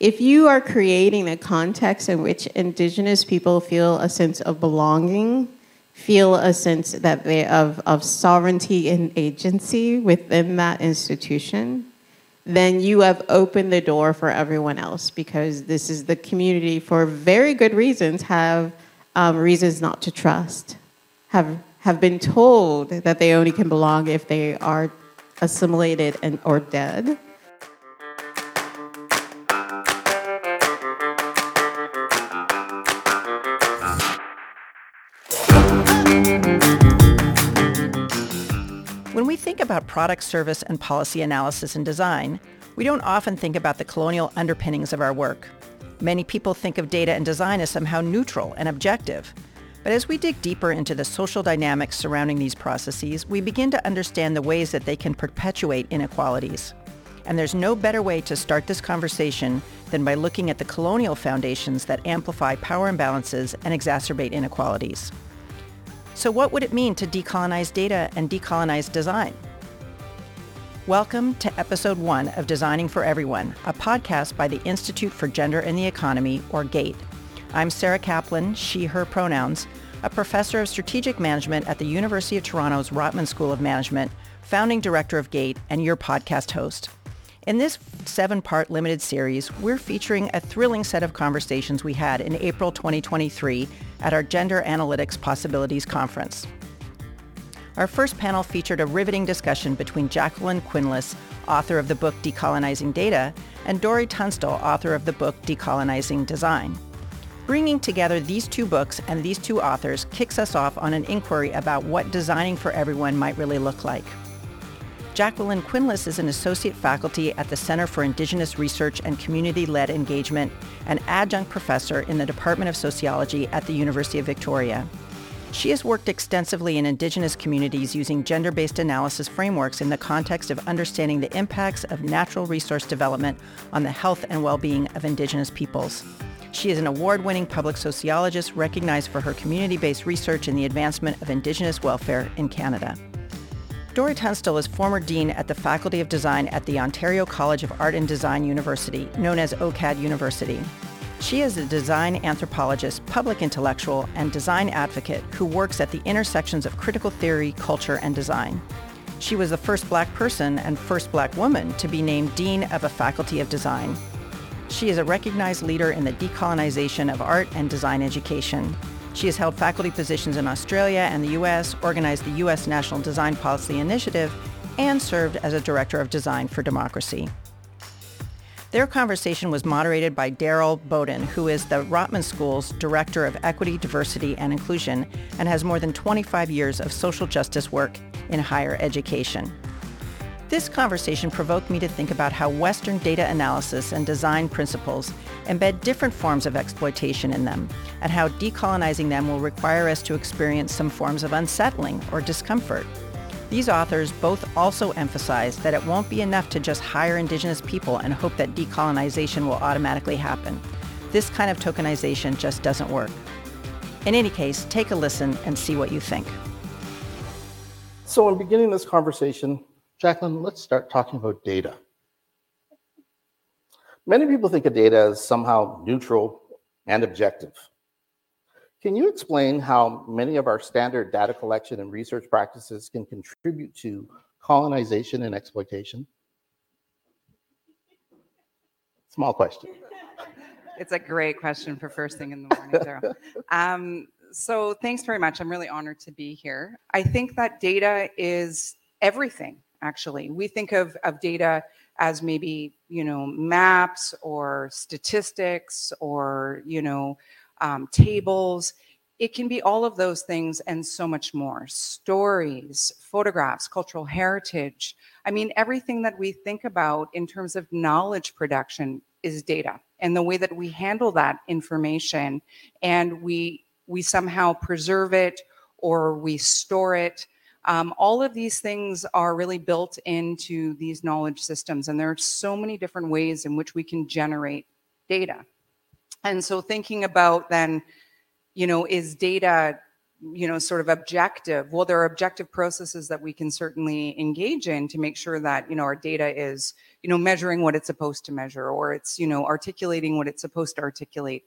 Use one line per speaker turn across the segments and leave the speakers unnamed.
if you are creating a context in which indigenous people feel a sense of belonging, feel a sense that they of, of sovereignty and agency within that institution, then you have opened the door for everyone else because this is the community for very good reasons have um, reasons not to trust, have have been told that they only can belong if they are assimilated and or dead.
Think about product, service, and policy analysis and design, we don't often think about the colonial underpinnings of our work. Many people think of data and design as somehow neutral and objective. But as we dig deeper into the social dynamics surrounding these processes, we begin to understand the ways that they can perpetuate inequalities. And there's no better way to start this conversation than by looking at the colonial foundations that amplify power imbalances and exacerbate inequalities. So what would it mean to decolonize data and decolonize design? Welcome to episode one of Designing for Everyone, a podcast by the Institute for Gender and the Economy, or GATE. I'm Sarah Kaplan, she, her pronouns, a professor of strategic management at the University of Toronto's Rotman School of Management, founding director of GATE, and your podcast host. In this seven-part limited series, we're featuring a thrilling set of conversations we had in April 2023 at our Gender Analytics Possibilities Conference. Our first panel featured a riveting discussion between Jacqueline Quinless, author of the book Decolonizing Data, and Dori Tunstall, author of the book Decolonizing Design. Bringing together these two books and these two authors kicks us off on an inquiry about what designing for everyone might really look like. Jacqueline Quinless is an associate faculty at the Center for Indigenous Research and Community-Led Engagement and adjunct professor in the Department of Sociology at the University of Victoria. She has worked extensively in Indigenous communities using gender-based analysis frameworks in the context of understanding the impacts of natural resource development on the health and well-being of Indigenous peoples. She is an award-winning public sociologist recognized for her community-based research in the advancement of Indigenous welfare in Canada. Dori Tunstall is former dean at the Faculty of Design at the Ontario College of Art and Design University, known as OCAD University. She is a design anthropologist, public intellectual, and design advocate who works at the intersections of critical theory, culture, and design. She was the first black person and first black woman to be named Dean of a Faculty of Design. She is a recognized leader in the decolonization of art and design education. She has held faculty positions in Australia and the US, organized the US National Design Policy Initiative, and served as a director of design for democracy. Their conversation was moderated by Darrell Bowden, who is the Rotman School's Director of Equity, Diversity, and Inclusion and has more than 25 years of social justice work in higher education. This conversation provoked me to think about how Western data analysis and design principles embed different forms of exploitation in them, and how decolonizing them will require us to experience some forms of unsettling or discomfort. These authors both also emphasize that it won't be enough to just hire Indigenous people and hope that decolonization will automatically happen. This kind of tokenization just doesn't work. In any case, take a listen and see what you think.
So in beginning this conversation, Jacqueline, let's start talking about data. Many people think of data as somehow neutral and objective. Can you explain how many of our standard data collection and research practices can contribute to colonization and exploitation? Small question.
It's a great question for first thing in the morning, Darrell. um, so thanks very much. I'm really honored to be here. I think that data is everything actually. We think of, of data as maybe, you know, maps or statistics or, you know, um, tables. It can be all of those things and so much more. Stories, photographs, cultural heritage. I mean, everything that we think about in terms of knowledge production is data and the way that we handle that information and we we somehow preserve it or we store it um, all of these things are really built into these knowledge systems, and there are so many different ways in which we can generate data. And so thinking about then, you know, is data you know, sort of objective. Well, there are objective processes that we can certainly engage in to make sure that, you know, our data is, you know, measuring what it's supposed to measure or it's, you know, articulating what it's supposed to articulate.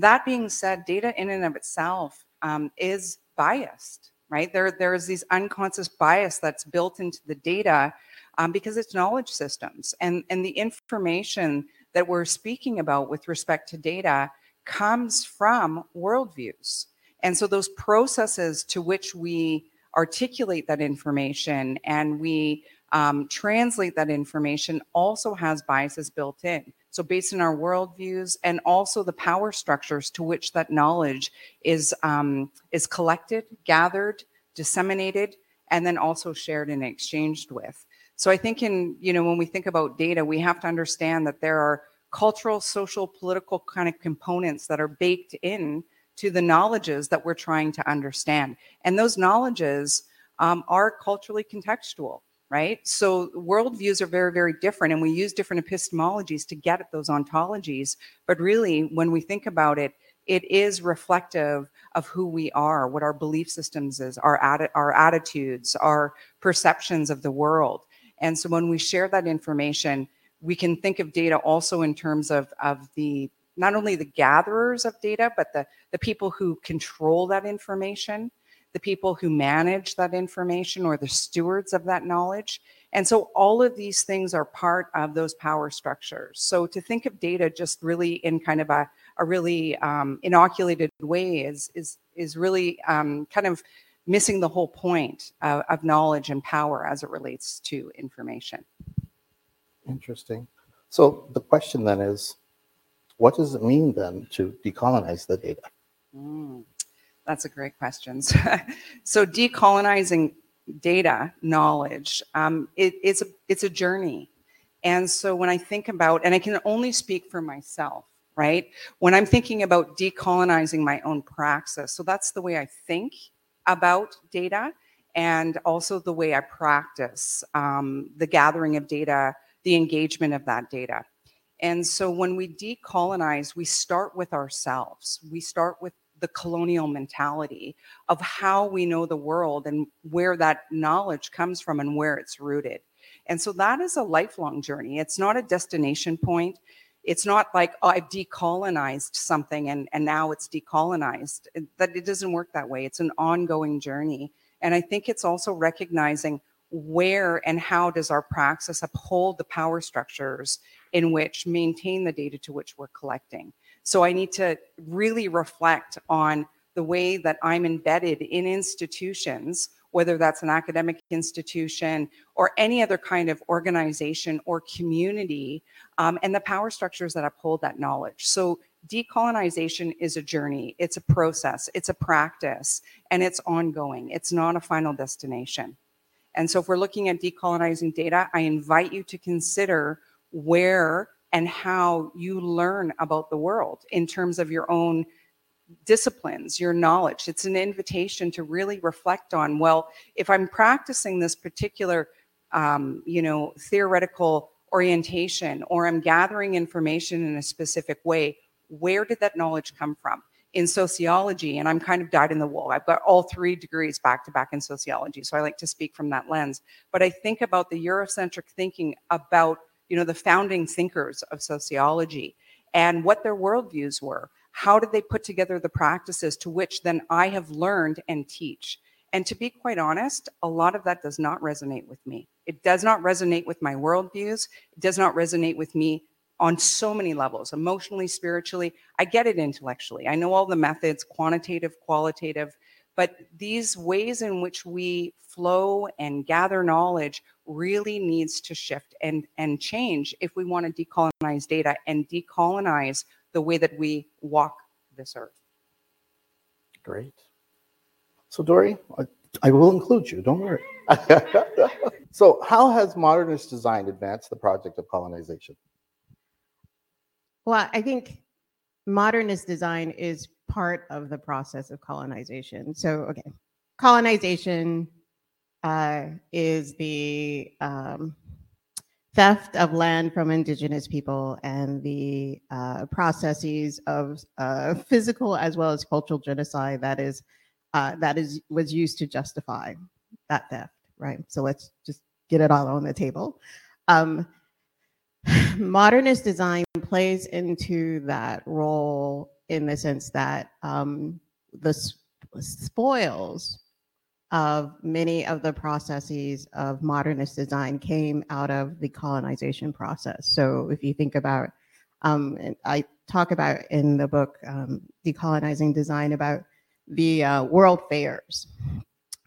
That being said, data in and of itself um, is biased, right? There, there is these unconscious bias that's built into the data um, because it's knowledge systems. And, and the information that we're speaking about with respect to data comes from worldviews. And so those processes to which we articulate that information and we um, translate that information also has biases built in. So based on our worldviews and also the power structures to which that knowledge is um, is collected, gathered, disseminated, and then also shared and exchanged with. So I think in you know when we think about data, we have to understand that there are cultural, social, political kind of components that are baked in to the knowledges that we're trying to understand. And those knowledges um, are culturally contextual, right? So worldviews are very, very different, and we use different epistemologies to get at those ontologies. But really, when we think about it, it is reflective of who we are, what our belief systems is, our, atti- our attitudes, our perceptions of the world. And so when we share that information, we can think of data also in terms of, of the not only the gatherers of data, but the, the people who control that information, the people who manage that information or the stewards of that knowledge. And so all of these things are part of those power structures. So to think of data just really in kind of a, a really um, inoculated way is, is, is really um, kind of missing the whole point of, of knowledge and power as it relates to information.
Interesting. So the question then is, what does it mean then to decolonize the data?
Mm, that's a great question. so decolonizing data knowledge, um, it, it's a it's a journey. And so when I think about, and I can only speak for myself, right? When I'm thinking about decolonizing my own praxis, so that's the way I think about data and also the way I practice um, the gathering of data the engagement of that data. And so when we decolonize, we start with ourselves. We start with the colonial mentality of how we know the world and where that knowledge comes from and where it's rooted. And so that is a lifelong journey. It's not a destination point. It's not like, oh, I've decolonized something and, and now it's decolonized. It, that it doesn't work that way. It's an ongoing journey. And I think it's also recognizing where and how does our praxis uphold the power structures in which maintain the data to which we're collecting. So I need to really reflect on the way that I'm embedded in institutions, whether that's an academic institution or any other kind of organization or community, um, and the power structures that uphold that knowledge. So decolonization is a journey, it's a process, it's a practice, and it's ongoing. It's not a final destination. And so if we're looking at decolonizing data, I invite you to consider where and how you learn about the world in terms of your own disciplines, your knowledge. It's an invitation to really reflect on, well, if I'm practicing this particular, um, you know, theoretical orientation or I'm gathering information in a specific way, where did that knowledge come from? in sociology, and I'm kind of dyed in the wool. I've got all three degrees back to back in sociology, so I like to speak from that lens. But I think about the Eurocentric thinking about you know the founding thinkers of sociology and what their worldviews were. How did they put together the practices to which then I have learned and teach? And to be quite honest, a lot of that does not resonate with me. It does not resonate with my worldviews. It does not resonate with me on so many levels emotionally, spiritually. I get it intellectually. I know all the methods, quantitative, qualitative, but these ways in which we flow and gather knowledge really needs to shift and, and change if we want to decolonize data and decolonize the way that we walk this earth.
Great. So, Dori, I, I will include you, don't worry. so, how has modernist design advanced the project of colonization?
Well, I think modernist design is part of the process of colonization. So, okay, colonization uh, is the um, theft of land from indigenous people and the uh, processes of uh, physical as well as cultural genocide that is uh, that is was used to justify that theft, right? So let's just get it all on the table. Um, modernist design plays into that role in the sense that um, the spoils of many of the processes of modernist design came out of the colonization process. So if you think about, um, I talk about in the book, um, Decolonizing Design, about the uh, world fairs.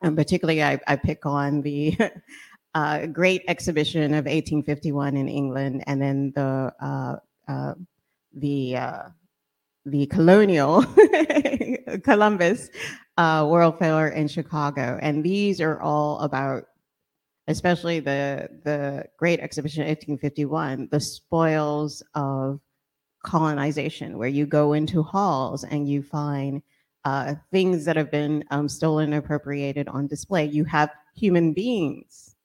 And particularly, I, I pick on the uh, great exhibition of 1851 in England, and then the uh, uh the uh, the colonial Columbus uh, World Fair in Chicago, and these are all about, especially the the Great Exhibition of 1851, the spoils of colonization, where you go into halls and you find uh, things that have been um, stolen appropriated on display. You have human beings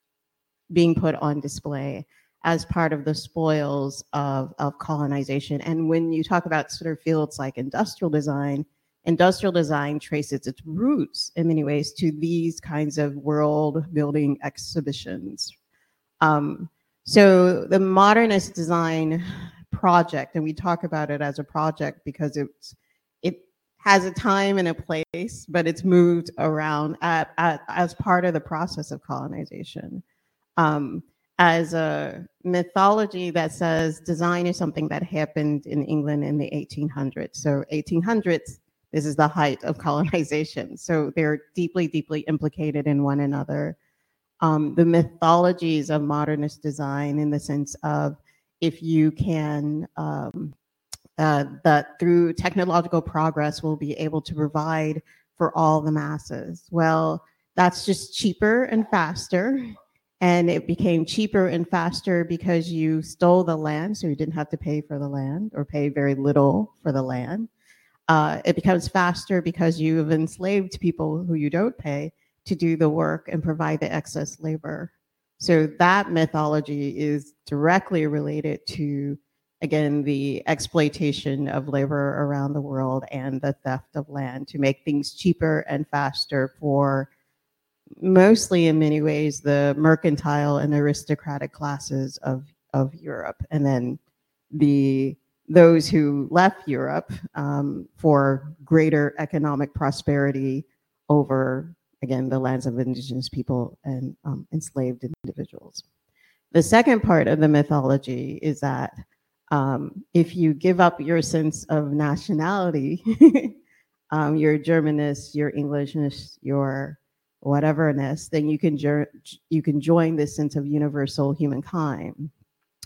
being put on display as part of the spoils of, of colonization. And when you talk about sort of fields like industrial design, industrial design traces its roots in many ways to these kinds of world building exhibitions. Um, so the modernist design project, and we talk about it as a project because it's it has a time and a place, but it's moved around at, at, as part of the process of colonization. Um, as a mythology that says design is something that happened in England in the 1800s. So 1800s, this is the height of colonization. So they're deeply, deeply implicated in one another. Um, the mythologies of modernist design in the sense of if you can um, uh, that through technological progress we'll be able to provide for all the masses. Well, that's just cheaper and faster and it became cheaper and faster because you stole the land, so you didn't have to pay for the land or pay very little for the land. Uh, it becomes faster because you have enslaved people who you don't pay to do the work and provide the excess labor. So that mythology is directly related to, again, the exploitation of labor around the world and the theft of land to make things cheaper and faster for mostly in many ways the mercantile and aristocratic classes of, of Europe. And then the those who left Europe um, for greater economic prosperity over, again, the lands of indigenous people and um, enslaved individuals. The second part of the mythology is that um, if you give up your sense of nationality, um, your Germanness, your Englishness, your whateverness, then you can you can join this sense of universal humankind.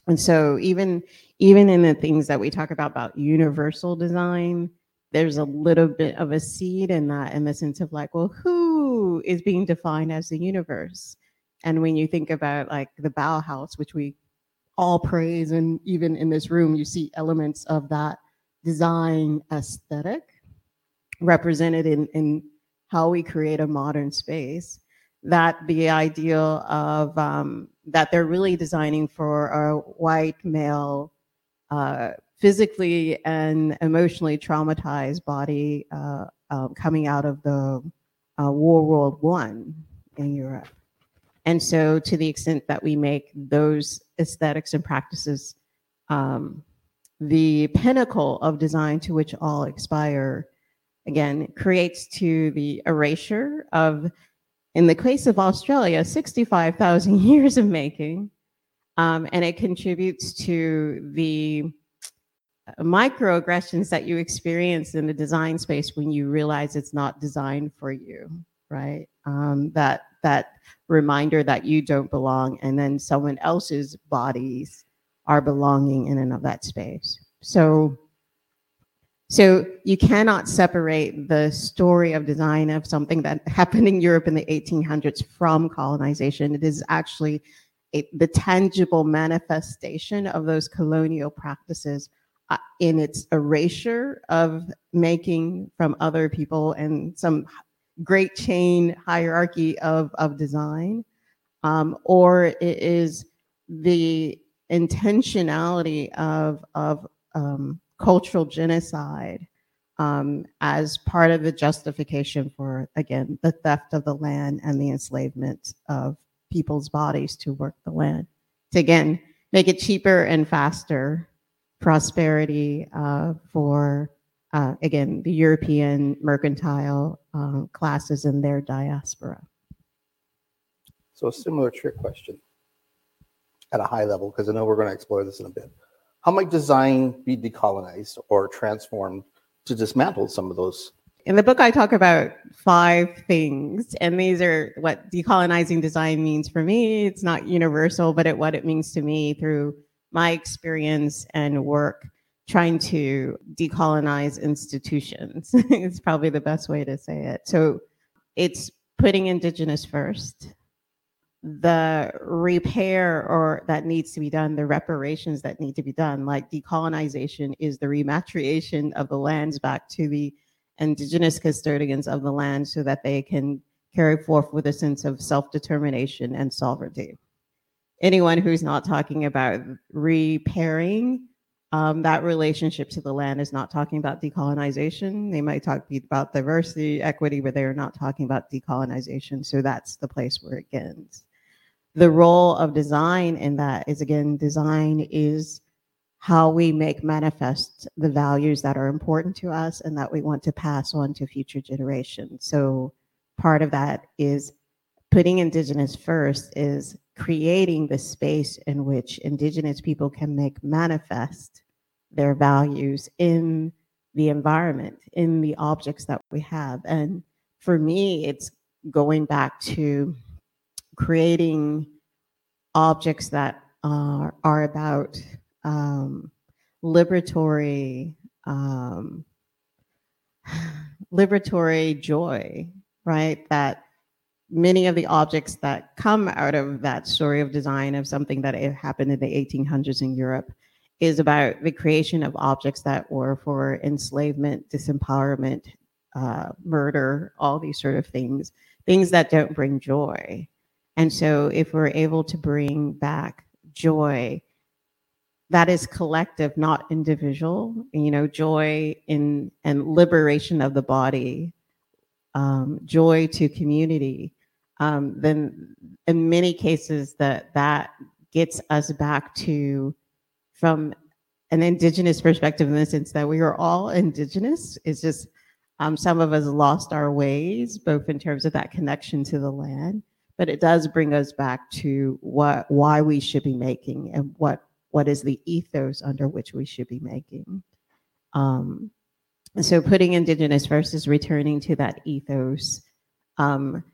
And so even even in the things that we talk about about universal design, there's a little bit of a seed in that in the sense of like, well, who is being defined as the universe? And when you think about like the Bauhaus, which we all praise, and even in this room, you see elements of that design aesthetic represented in, in how we create a modern space that the ideal of um, that they're really designing for a white male uh, physically and emotionally traumatized body uh, uh, coming out of the uh, War World One in Europe. And so, to the extent that we make those aesthetics and practices um, the pinnacle of design to which all aspire, again, creates to the erasure of, in the case of Australia, 65,000 years of making. Um, and it contributes to the microaggressions that you experience in the design space when you realize it's not designed for you, right? Um, that that reminder that you don't belong, and then someone else's bodies are belonging in and of that space. So so you cannot separate the story of design of something that happened in Europe in the 1800s from colonization. It is actually a, the tangible manifestation of those colonial practices uh, in its erasure of making from other people and some great chain hierarchy of, of design, um, or it is the intentionality of, of um, cultural genocide um, as part of the justification for, again, the theft of the land and the enslavement of people's bodies to work the land. To again, make it cheaper and faster prosperity uh, for, uh, again, the European mercantile uh, classes in their diaspora.
So a similar trick question at a high level, because I know we're going to explore this in a bit. How might design be decolonized or transformed to dismantle some of those?
In the book, I talk about five things, and these are what decolonizing design means for me. It's not universal, but it, what it means to me through my experience and work trying to decolonize institutions. it's probably the best way to say it. So it's putting Indigenous first the repair or that needs to be done, the reparations that need to be done, like decolonization is the repatriation of the lands back to the indigenous custodians of the land so that they can carry forth with a sense of self-determination and sovereignty. Anyone who's not talking about repairing um, that relationship to the land is not talking about decolonization. They might talk about diversity, equity, but they're not talking about decolonization. So that's the place where it ends the role of design in that is again, design is how we make manifest the values that are important to us and that we want to pass on to future generations. So part of that is putting indigenous first is creating the space in which indigenous people can make manifest their values in the environment, in the objects that we have. And for me, it's going back to creating objects that are, are about um, liberatory um, liberatory joy, right? That many of the objects that come out of that story of design of something that happened in the 1800s in Europe is about the creation of objects that were for enslavement, disempowerment, uh, murder, all these sort of things, things that don't bring joy. And so if we're able to bring back joy, that is collective, not individual, you know, joy in and liberation of the body, um, joy to community, um, then in many cases that that gets us back to from an indigenous perspective in the sense that we are all indigenous. It's just um, some of us lost our ways, both in terms of that connection to the land but it does bring us back to what why we should be making and what what is the ethos under which we should be making. Um, so putting indigenous versus returning to that ethos, um,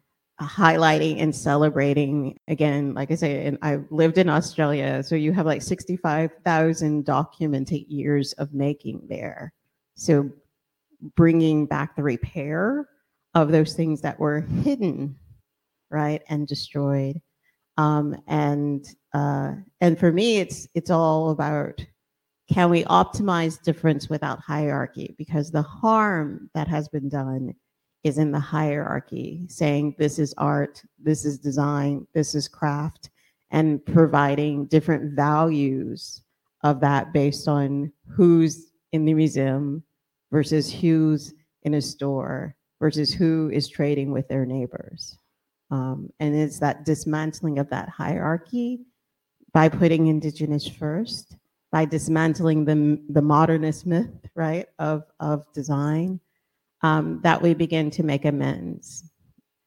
highlighting and celebrating again, like I say, and I lived in Australia, so you have like 65,000 documented years of making there. So bringing back the repair of those things that were hidden right, and destroyed. Um, and uh, and for me, it's it's all about can we optimize difference without hierarchy? Because the harm that has been done is in the hierarchy, saying this is art, this is design, this is craft, and providing different values of that based on who's in the museum versus who's in a store versus who is trading with their neighbors. Um, and it's that dismantling of that hierarchy by putting indigenous first, by dismantling the, the modernist myth, right, of, of design, um, that we begin to make amends.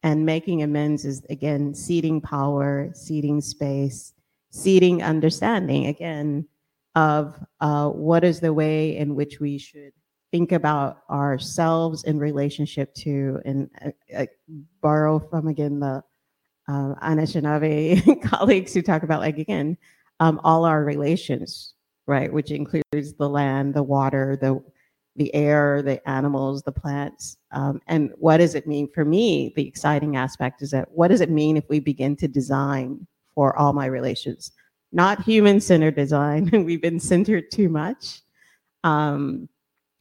And making amends is, again, ceding power, ceding space, ceding understanding, again, of uh, what is the way in which we should think about ourselves in relationship to and uh, uh, borrow from again the uh, Anishinaabe colleagues who talk about like again um, all our relations, right, which includes the land, the water, the the air, the animals, the plants, um, and what does it mean for me? The exciting aspect is that what does it mean if we begin to design for all my relations, not human-centered design? We've been centered too much. Um,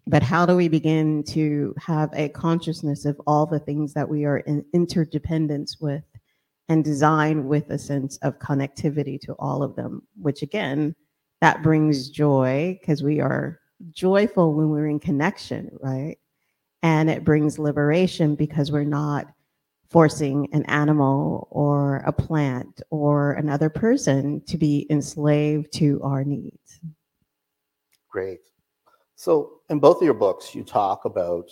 but how do we begin to have a consciousness of all the things that we are in interdependence with and design with a sense of connectivity to all of them, which again, that brings joy because we are joyful when we're in connection, right? and it brings liberation because we're not forcing an animal or a plant or another person to be enslaved to our needs.
Great. So, in both of your books, you talk about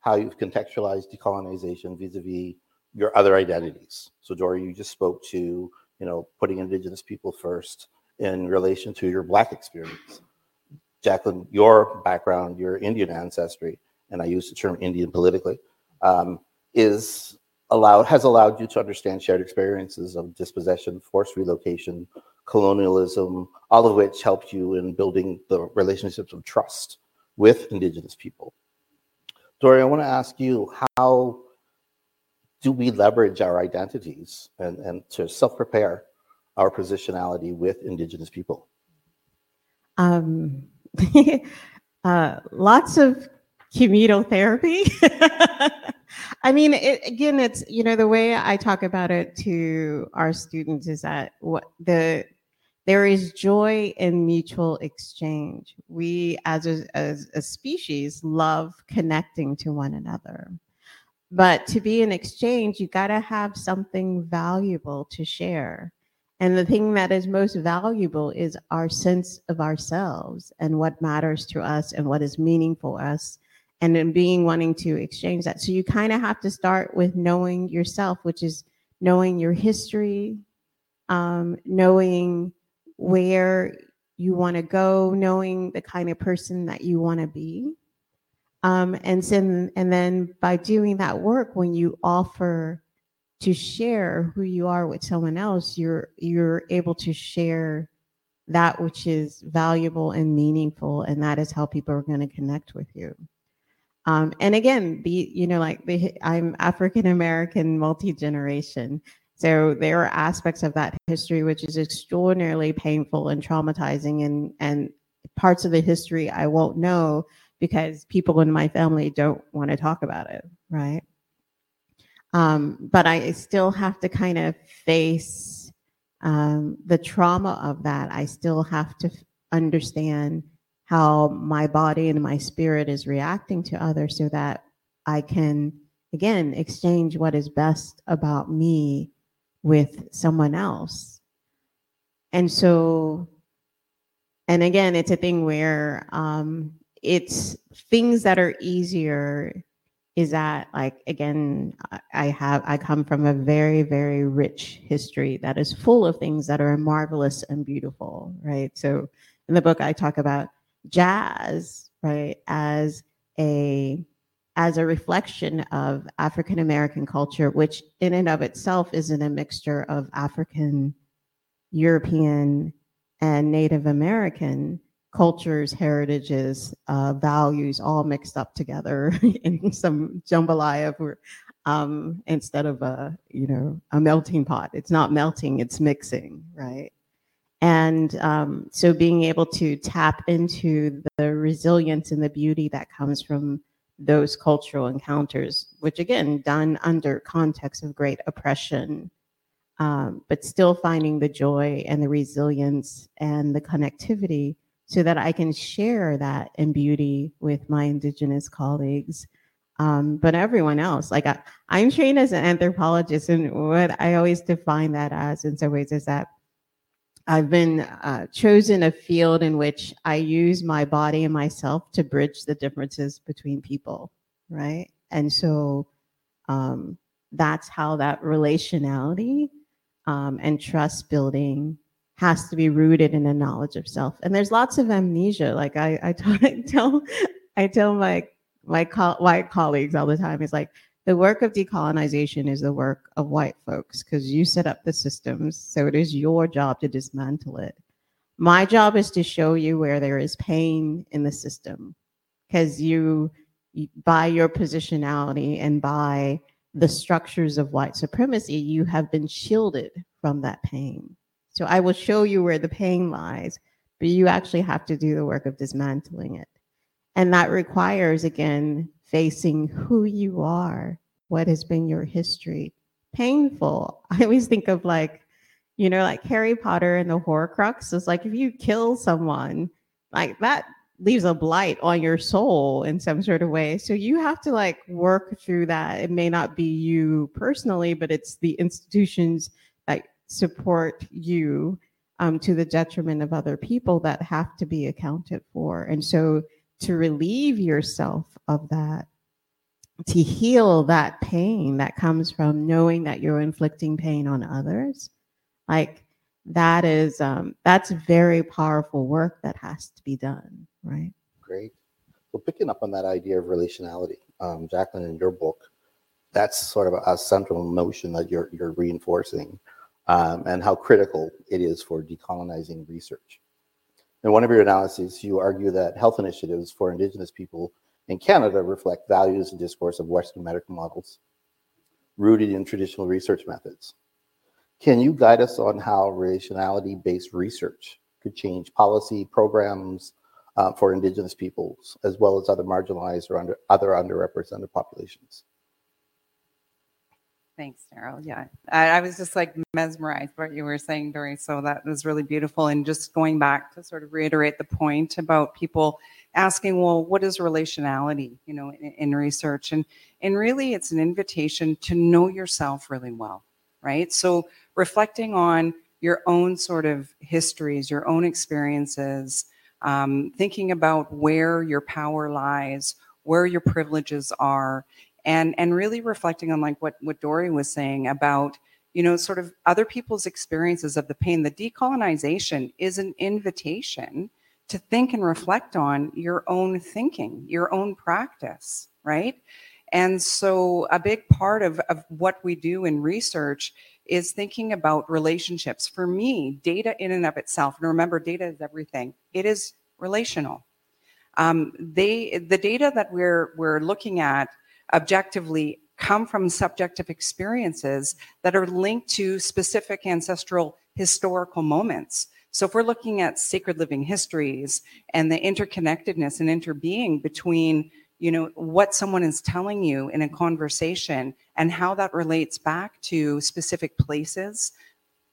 how you've contextualized decolonization vis-a-vis your other identities. So, Dori, you just spoke to you know putting Indigenous people first in relation to your Black experience. Jacqueline, your background, your Indian ancestry, and I use the term Indian politically, um, is allowed has allowed you to understand shared experiences of dispossession, forced relocation, colonialism, all of which helped you in building the relationships of trust with Indigenous people. Dori, I want to ask you how do we leverage our identities and, and to self-prepare our positionality with Indigenous people?
Um, uh, lots of chemotherapy. I mean, it, again, it's you know the way I talk about it to our students is that what the there is joy in mutual exchange. We, as a, as a species, love connecting to one another. But to be in exchange, you got to have something valuable to share. And the thing that is most valuable is our sense of ourselves and what matters to us and what is meaningful to us and then being wanting to exchange that. So you kind of have to start with knowing yourself, which is knowing your history, um, knowing where you want to go, knowing the kind of person that you want to be. Um, and, then, and then by doing that work, when you offer to share who you are with someone else, you're you're able to share that which is valuable and meaningful, and that is how people are going to connect with you. Um, and again, be you know like the, I'm African American, multi generation, so there are aspects of that history which is extraordinarily painful and traumatizing, and and parts of the history I won't know because people in my family don't want to talk about it, right? Um, but I still have to kind of face um, the trauma of that. I still have to understand how my body and my spirit is reacting to others so that I can, again, exchange what is best about me with someone else. And so, and again, it's a thing where um, it's things that are easier is that like again i have i come from a very very rich history that is full of things that are marvelous and beautiful right so in the book i talk about jazz right as a as a reflection of african american culture which in and of itself is in a mixture of african european and native american cultures, heritages, uh, values all mixed up together in some jambalaya for, um, instead of a, you know, a melting pot. It's not melting, it's mixing, right? And um, so being able to tap into the resilience and the beauty that comes from those cultural encounters, which again, done under context of great oppression, um, but still finding the joy and the resilience and the connectivity so that I can share that in beauty with my Indigenous colleagues. Um, but everyone else, like I, I'm trained as an anthropologist, and what I always define that as in some ways is that I've been uh, chosen a field in which I use my body and myself to bridge the differences between people, right? And so um, that's how that relationality um, and trust building has to be rooted in a knowledge of self. And there's lots of amnesia. Like I, I, tell, I tell my my co- white colleagues all the time. It's like the work of decolonization is the work of white folks because you set up the systems. So it is your job to dismantle it. My job is to show you where there is pain in the system because you, by your positionality and by the structures of white supremacy, you have been shielded from that pain. So I will show you where the pain lies, but you actually have to do the work of dismantling it. And that requires, again, facing who you are, what has been your history. Painful. I always think of like, you know, like Harry Potter and the Horcrux. It's like if you kill someone, like that leaves a blight on your soul in some sort of way. So you have to like work through that. It may not be you personally, but it's the institutions that support you um, to the detriment of other people that have to be accounted for. And so to relieve yourself of that, to heal that pain that comes from knowing that you're inflicting pain on others, like that is um, that's very powerful work that has to be done, right?
Great. Well, picking up on that idea of relationality, um, Jacqueline, in your book, that's sort of a, central notion that you're you're reinforcing, um, and how critical it is for decolonizing research. In one of your analyses, you argue that health initiatives for Indigenous people in Canada reflect values and discourse of Western medical models rooted in traditional research methods. Can you guide us on how relationality based research could change policy programs uh, for Indigenous peoples, as well as other marginalized or under, other underrepresented populations?
Thanks, Darrell. Yeah, I, I, was just like mesmerized what you were saying, Dori. So that was really beautiful. And just going back to sort of reiterate the point about people asking, well, what is relationality? You know, in, in research, and and really, it's an invitation to know yourself really well, right? So reflecting on your own sort of histories, your own experiences, um, thinking about where your power lies, where your privileges are, and and really reflecting on like what what Dori was saying about you know sort of other people's experiences of the pain. The decolonization is an invitation to think and reflect on your own thinking, your own practice, right? And so a big part of, of what we do in research is thinking about relationships. For me, data in and of itself, and remember, data is everything. It is relational. Um, they, the data that we're we're looking at objectively come from subjective experiences that are linked to specific ancestral historical moments. So if we're looking at sacred living histories and the interconnectedness and interbeing between you know what someone is telling you in a conversation and how that relates back to specific places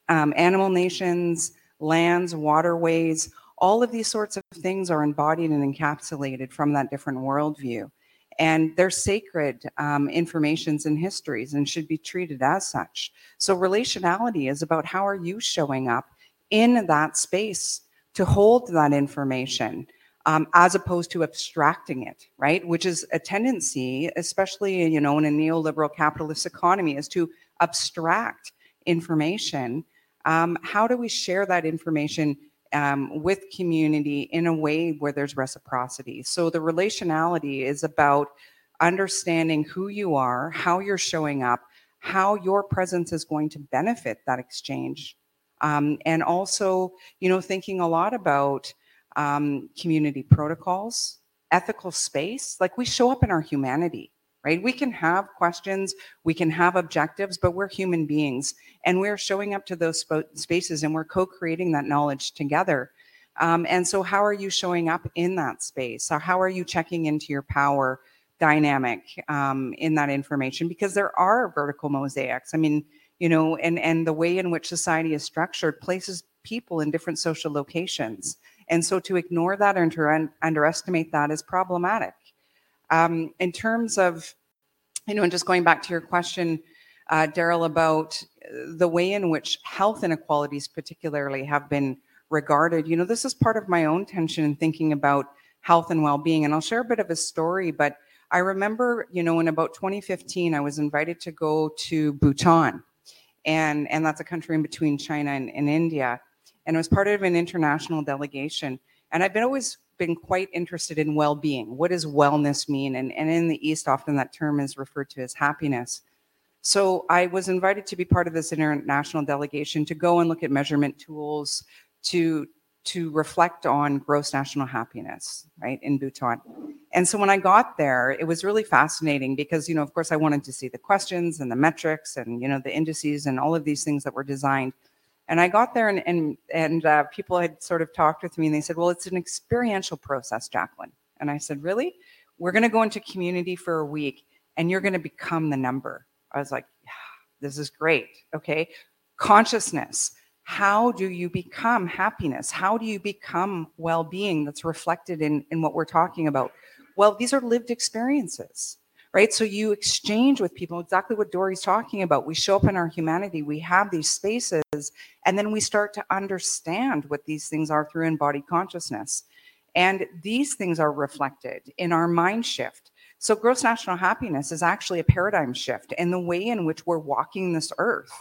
um, animal nations lands waterways all of these sorts of things are embodied and encapsulated from that different worldview and they're sacred um, informations and histories and should be treated as such so relationality is about how are you showing up in that space to hold that information um, as opposed to abstracting it, right? Which is a tendency, especially you know in a neoliberal capitalist economy, is to abstract information. Um, how do we share that information um, with community in a way where there's reciprocity? So the relationality is about understanding who you are, how you're showing up, how your presence is going to benefit that exchange, um, and also you know thinking a lot about um, community protocols, ethical space. Like we show up in our humanity, right? We can have questions, we can have objectives, but we're human beings and we're showing up to those sp- spaces and we're co creating that knowledge together. Um, and so, how are you showing up in that space? So how are you checking into your power dynamic um, in that information? Because there are vertical mosaics. I mean, you know, and and the way in which society is structured places people in different social locations. And so to ignore that and to un- underestimate that is problematic. Um, in terms of, you know, and just going back to your question, uh, Darrell, about the way in which health inequalities particularly have been regarded, you know, this is part of my own tension in thinking about health and well-being. And I'll share a bit of a story, but I remember, you know, in about 2015, I was invited to go to Bhutan. And, and that's a country in between China and, and India and I was part of an international delegation. And I've been always been quite interested in well-being. What does wellness mean? And, and in the East, often that term is referred to as happiness. So I was invited to be part of this international delegation to go and look at measurement tools to to reflect on gross national happiness, right, in Bhutan. And so when I got there, it was really fascinating because, you know, of course, I wanted to see the questions and the metrics and, you know, the indices and all of these things that were designed and I got there, and and and uh, people had sort of talked with me, and they said, "Well, it's an experiential process, Jacqueline." And I said, "Really? We're going to go into community for a week, and you're going to become the number." I was like, "Yeah, this is great. Okay, consciousness." how do you become happiness? How do you become well being that's reflected in, in what we're talking about? Well, these are lived experiences, right? So you exchange with people exactly what Dori's talking about. We show up in our humanity, we have these spaces, and then we start to understand what these things are through embodied consciousness. And these things are reflected in our mind shift. So, gross national happiness is actually a paradigm shift in the way in which we're walking this earth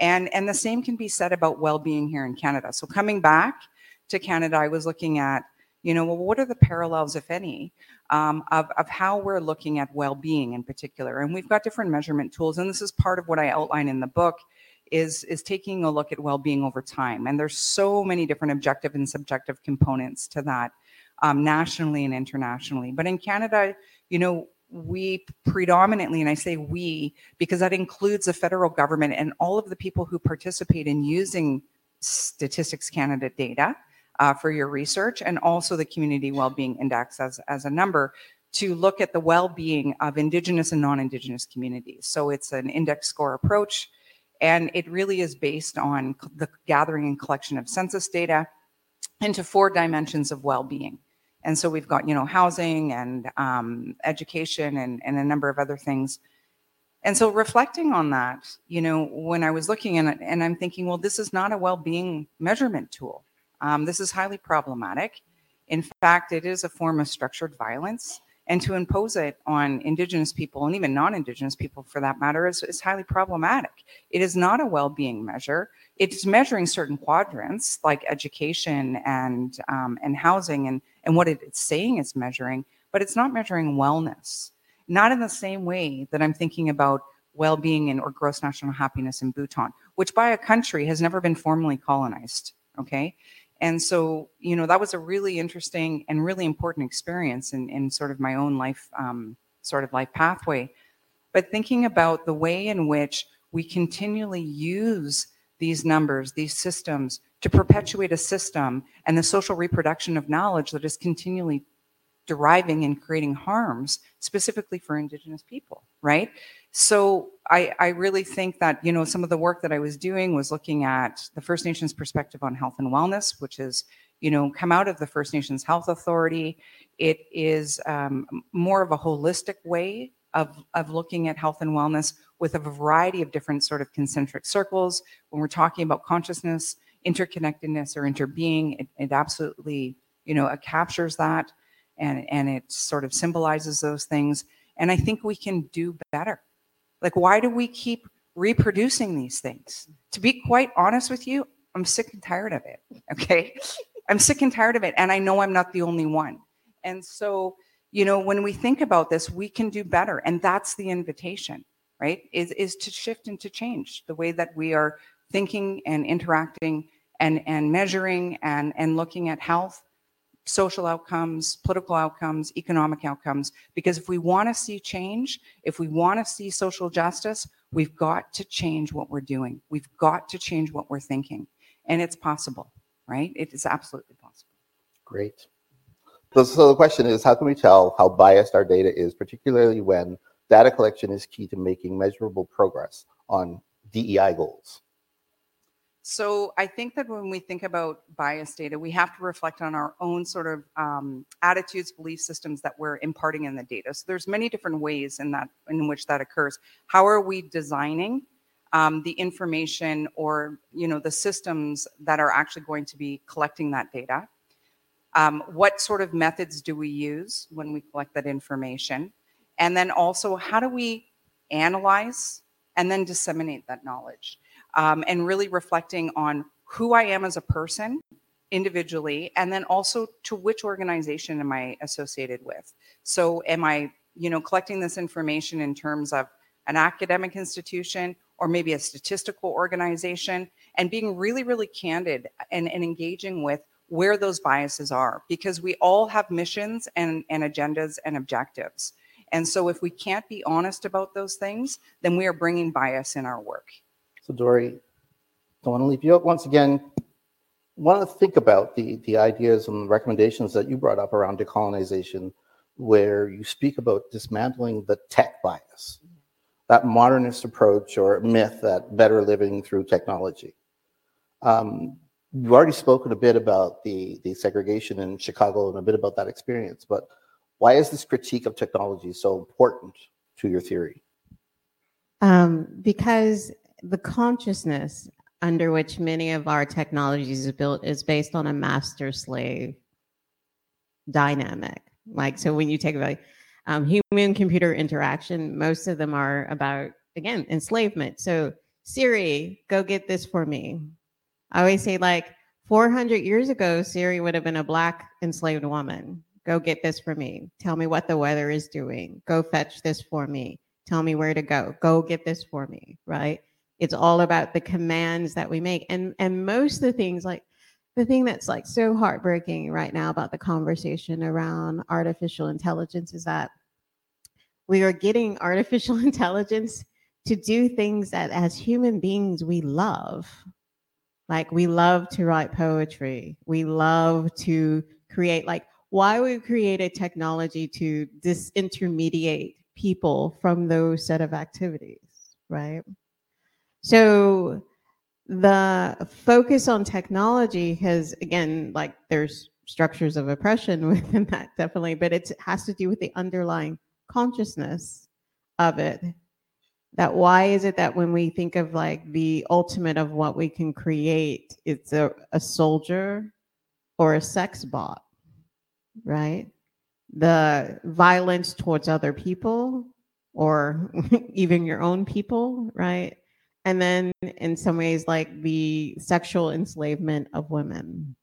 and, and the same can be said about well-being here in Canada. So coming back to Canada, I was looking at, you know, well, what are the parallels, if any, um, of, of how we're looking at well-being in particular? And we've got different measurement tools, and this is part of what I outline in the book, is, is taking a look at well-being over time. And there's so many different objective and subjective components to that um, nationally and internationally. But in Canada, you know, we predominantly, and I say we because that includes the federal government and all of the people who participate in using Statistics Canada data uh, for your research, and also the Community Wellbeing Index as, as a number to look at the well-being of Indigenous and non-Indigenous communities. So it's an index score approach, and it really is based on the gathering and collection of census data into four dimensions of well-being. And so we've got, you know, housing and um, education and, and a number of other things. And so reflecting on that, you know, when I was looking at it and I'm thinking, well, this is not a well-being measurement tool. Um, this is highly problematic. In fact, it is a form of structured violence. And to impose it on Indigenous people and even non Indigenous people for that matter is, is highly problematic. It is not a well being measure. It's measuring certain quadrants like education and, um, and housing and, and what it's saying it's measuring, but it's not measuring wellness. Not in the same way that I'm thinking about well being and or gross national happiness in Bhutan, which by a country has never been formally colonized. Okay. And so, you know, that was a really interesting and really important experience in, in sort of my own life, um, sort of life pathway. But thinking about the way in which we continually use these numbers, these systems, to perpetuate a system and the social reproduction of knowledge that is continually deriving and creating harms specifically for indigenous people right so I, I really think that you know some of the work that i was doing was looking at the first nations perspective on health and wellness which is you know come out of the first nations health authority. It is um, more of a holistic way of, of looking at health and wellness with a variety of different sort of concentric circles. When we're talking about consciousness interconnectedness or interbeing it, it absolutely you know it captures that and and it sort of symbolizes those things. And i think we can do better like why do we keep reproducing these things? To be quite honest with you i'm sick and tired of it okay? I'm sick and tired of it and i know i'm not the only one. And so you know when we think about this we can do better and that's the invitation right? Is is to shift and to change the way that we are thinking and interacting and and measuring and and looking at health social outcomes, political outcomes, economic outcomes. Because if we want to see change, if we want to see social justice, we've got to change what we're doing. We've got to change what we're thinking. And it's possible, right? It is absolutely possible.
Great. So, so the question is how can we tell how biased our data is, particularly when data collection is key to making measurable progress on DEI goals?
So I think that when we think about bias data, we have to reflect on our own sort of um, attitudes, belief systems that we're imparting in the data. So there's many different ways in that in which that occurs. How are we designing um, the information or you know the systems that are actually going to be collecting that data? Um, what sort of methods do we use when we collect that information? And then also, how do we analyze and then disseminate that knowledge? Um, and really reflecting on who I am as a person individually, and then also to which organization am I associated with. So, am I, you know, collecting this information in terms of an academic institution or maybe a statistical organization, and being really, really candid and, and engaging with where those biases are, because we all have missions and, and agendas and objectives. And so, if we can't be honest about those things, then we are bringing bias in our work.
So Dori, don't want to leave you out once again. Want to think about the the ideas and recommendations that you brought up around decolonization, where you speak about dismantling the tech bias, that modernist approach or myth that better living through technology. Um, you've already spoken a bit about the, the segregation in Chicago and a bit about that experience, but why is this critique of technology so important to your theory?
Um, because the consciousness under which many of our technologies is built is based on a master slave dynamic. Like, so when you take about um, human computer interaction, most of them are about, again, enslavement. So, Siri, go get this for me. I always say, like, 400 years ago, Siri would have been a black enslaved woman. Go get this for me. Tell me what the weather is doing. Go fetch this for me. Tell me where to go. Go get this for me, right? It's all about the commands that we make. And and most of the things like the thing that's like so heartbreaking right now about the conversation around artificial intelligence is that we are getting artificial intelligence to do things that as human beings we love. Like we love to write poetry. We love to create like why would we created technology to disintermediate people from those set of activities right so the focus on technology has again like there's structures of oppression within that definitely but it has to do with the underlying consciousness of it. That why is it that when we think of like the ultimate of what we can create it's a, a soldier or a sex bot right? The violence towards other people or even your own people right and then in some ways like the sexual enslavement of women.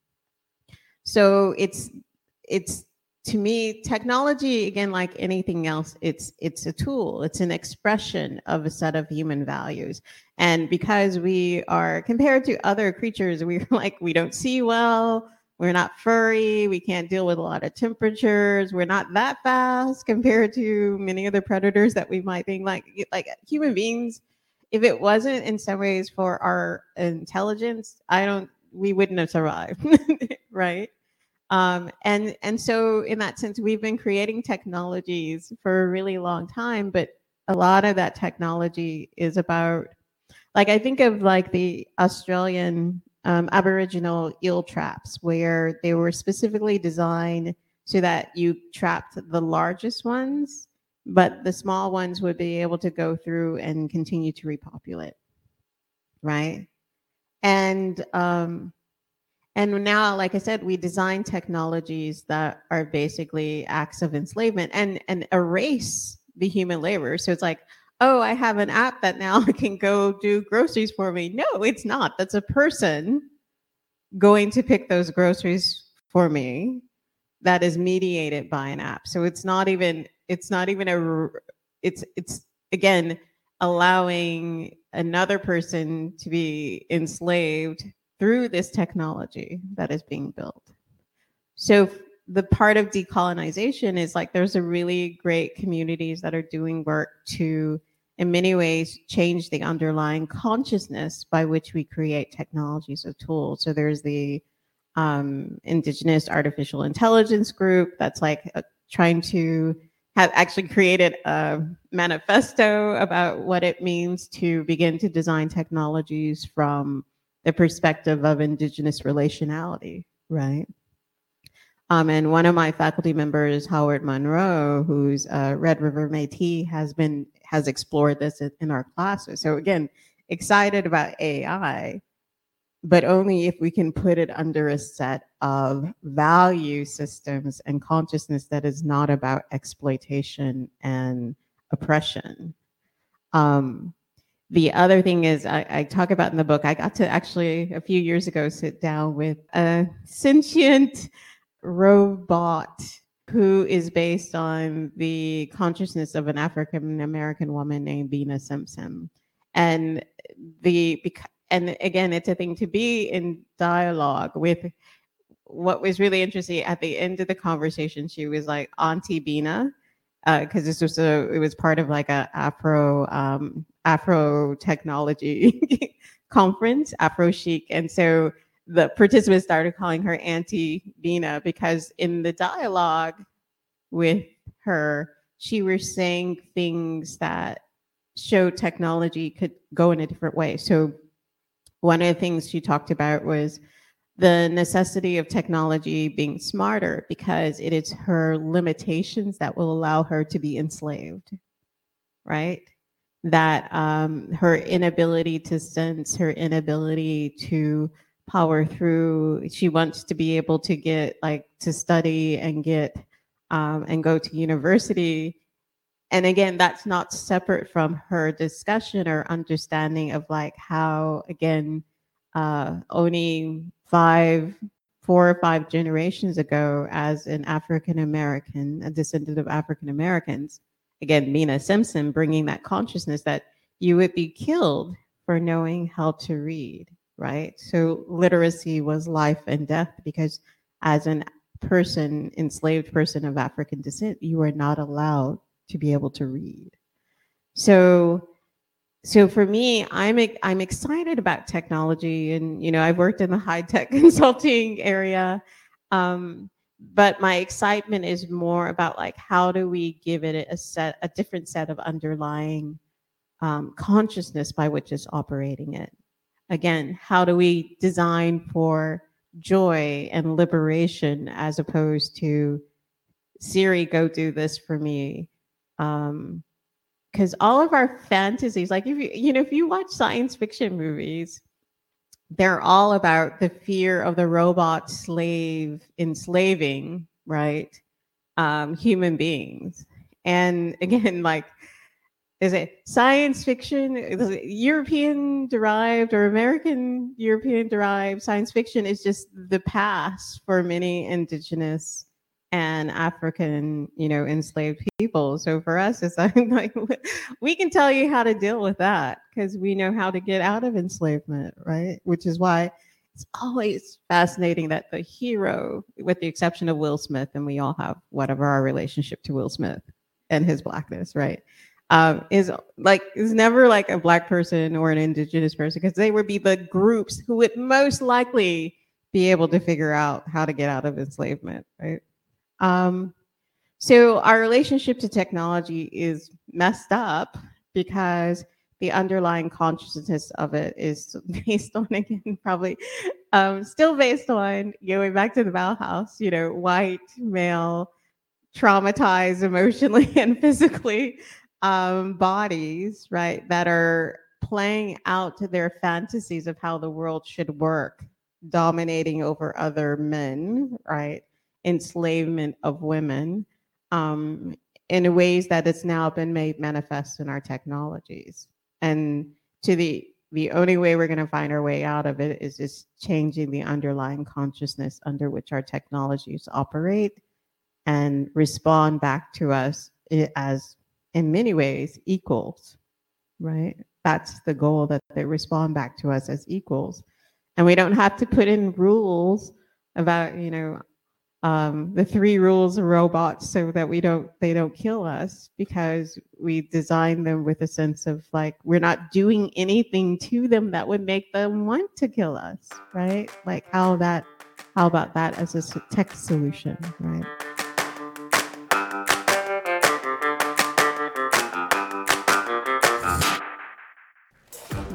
So it's it's to me technology again like anything else it's it's a tool. It's an expression of a set of human values. And because we are compared to other creatures we're like we don't see well we're not furry we can't deal with a lot of temperatures we're not that fast compared to many other predators that we might think like like human beings if it wasn't in some ways for our intelligence, I don't we wouldn't have survived, right? Um, and and so in that sense, we've been creating technologies for a really long time, but a lot of that technology is about like I think of like the Australian um, Aboriginal eel traps, where they were specifically designed so that you trapped the largest ones but the small ones would be able to go through and continue to repopulate right? And um and now like i said we design technologies that are basically acts of enslavement and and erase the human labor. So it's like oh i have an app that now can go do groceries for me. No it's not. That's a person going to pick those groceries for me that is mediated by an app. So it's not even it's not even a it's it's again allowing another person to be enslaved through this technology that is being built. So the part of decolonization is like there's a really great communities that are doing work to in many ways change the underlying consciousness by which we create technologies or tools. So there's the um, indigenous artificial intelligence group that's like uh, trying to have actually created a manifesto about what it means to begin to design technologies from the perspective of indigenous relationality, right? Um, and one of my faculty members, Howard Monroe, who's a Red River Métis, has been has explored this in our classes. So again, excited about AI, but only if we can put it under a set of value systems and consciousness that is not about exploitation and oppression. Um, the other thing is, I, I, talk about in the book, I got to actually a few years ago sit down with a sentient robot who is based on the consciousness of an African American woman named Bina Simpson. And the and again, it's a thing to be in dialogue with. What was really interesting at the end of the conversation, she was like, "Auntie Bina," because uh, this was a it was part of like a Afro um, Afro technology conference, Afro Chic, and so the participants started calling her Auntie Bina because in the dialogue with her, she was saying things that show technology could go in a different way. So one of the things she talked about was the necessity of technology being smarter because it is her limitations that will allow her to be enslaved, right? That um, her inability to sense, her inability to power through, she wants to be able to get like to study and get um, and go to university. And again, that's not separate from her discussion or understanding of like how, again, uh, only five, four or five generations ago, as an African American, a descendant of African Americans, again, Bina Simpson bringing that consciousness that you would be killed for knowing how to read, right? So literacy was life and death because as an person, enslaved person of African descent, you are not allowed to be able to read. So so for me, I'm I'm excited about technology, and you know, I've worked in the high tech consulting area, um, but my excitement is more about like how do we give it a set, a different set of underlying um, consciousness by which it's operating it. Again, how do we design for joy and liberation as opposed to Siri, go do this for me. Um, because all of our fantasies, like if you, you know, if you watch science fiction movies, they're all about the fear of the robot slave enslaving, right? Um, human beings. And again, like, is it science fiction? European derived or American European derived science fiction is just the past for many indigenous and African, you know, enslaved people. So for us, it's like we can tell you how to deal with that because we know how to get out of enslavement, right? Which is why it's always fascinating that the hero, with the exception of Will Smith, and we all have whatever our relationship to Will Smith and his blackness, right? Um, is like is never like a black person or an indigenous person because they would be the groups who would most likely be able to figure out how to get out of enslavement, right? Um, so our relationship to technology is messed up because the underlying consciousness of it is based on again probably um, still based on going back to the Bauhaus, you know, white male, traumatized emotionally and physically um, bodies, right, that are playing out their fantasies of how the world should work, dominating over other men, right? Enslavement of women um, in ways that it's now been made manifest in our technologies. And to the the only way we're going to find our way out of it is just changing the underlying consciousness under which our technologies operate and respond back to us as in many ways equals right that's the goal that they respond back to us as equals and we don't have to put in rules about you know um, the three rules of robots so that we don't they don't kill us because we design them with a sense of like we're not doing anything to them that would make them want to kill us right like how that how about that as a tech solution right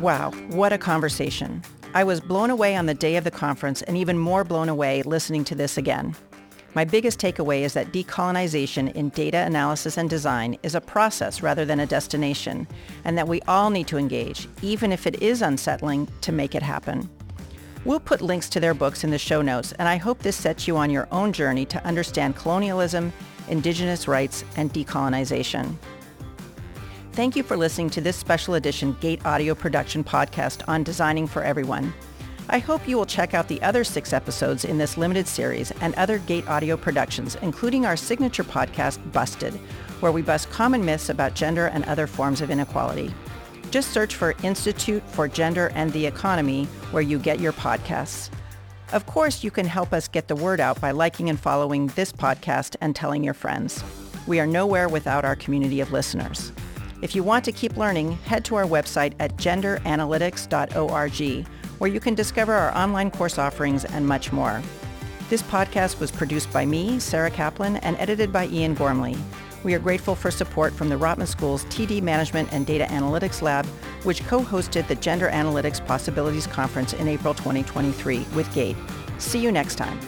Wow, what a conversation. I was blown away on the day of the conference and even more blown away listening to this again. My biggest takeaway is that decolonization in data analysis and design is a process rather than a destination, and that we all need to engage, even if it is unsettling, to make it happen. We'll put links to their books in the show notes, and I hope this sets you on your own journey to understand colonialism, indigenous rights, and decolonization. Thank you for listening to this special edition GATE Audio production podcast on designing for everyone. I hope you will check out the other six episodes in this limited series and other GATE Audio productions, including our signature podcast, Busted, where we bust common myths about gender and other forms of inequality. Just search for Institute for Gender and the Economy where you get your podcasts. Of course, you can help us get the word out by liking and following this podcast and telling your friends. We are nowhere without our community of listeners. If you want to keep learning, head to our website at genderanalytics.org where you can discover our online course offerings and much more. This podcast was produced by me, Sarah Kaplan, and edited by Ian Gormely. We are grateful for support from the Rotman School's TD Management and Data Analytics Lab, which co-hosted the Gender Analytics Possibilities Conference in April 2023 with GATE. See you next time.